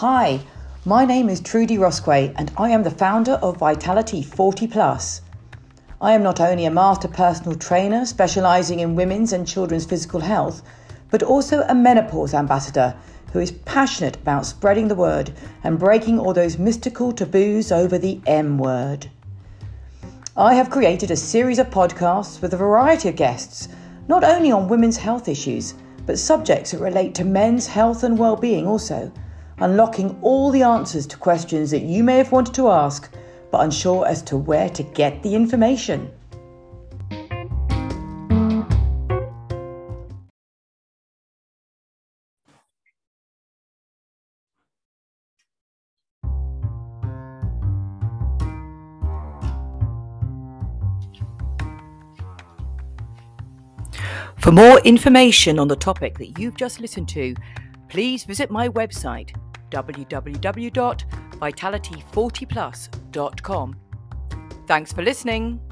Hi, my name is Trudy Rosquay and I am the founder of Vitality 40 Plus. I am not only a master personal trainer specializing in women's and children's physical health, but also a menopause ambassador who is passionate about spreading the word and breaking all those mystical taboos over the M word. I have created a series of podcasts with a variety of guests, not only on women's health issues, but subjects that relate to men's health and well-being also, unlocking all the answers to questions that you may have wanted to ask but unsure as to where to get the information. For more information on the topic that you've just listened to, please visit my website www.vitality40plus.com. Thanks for listening.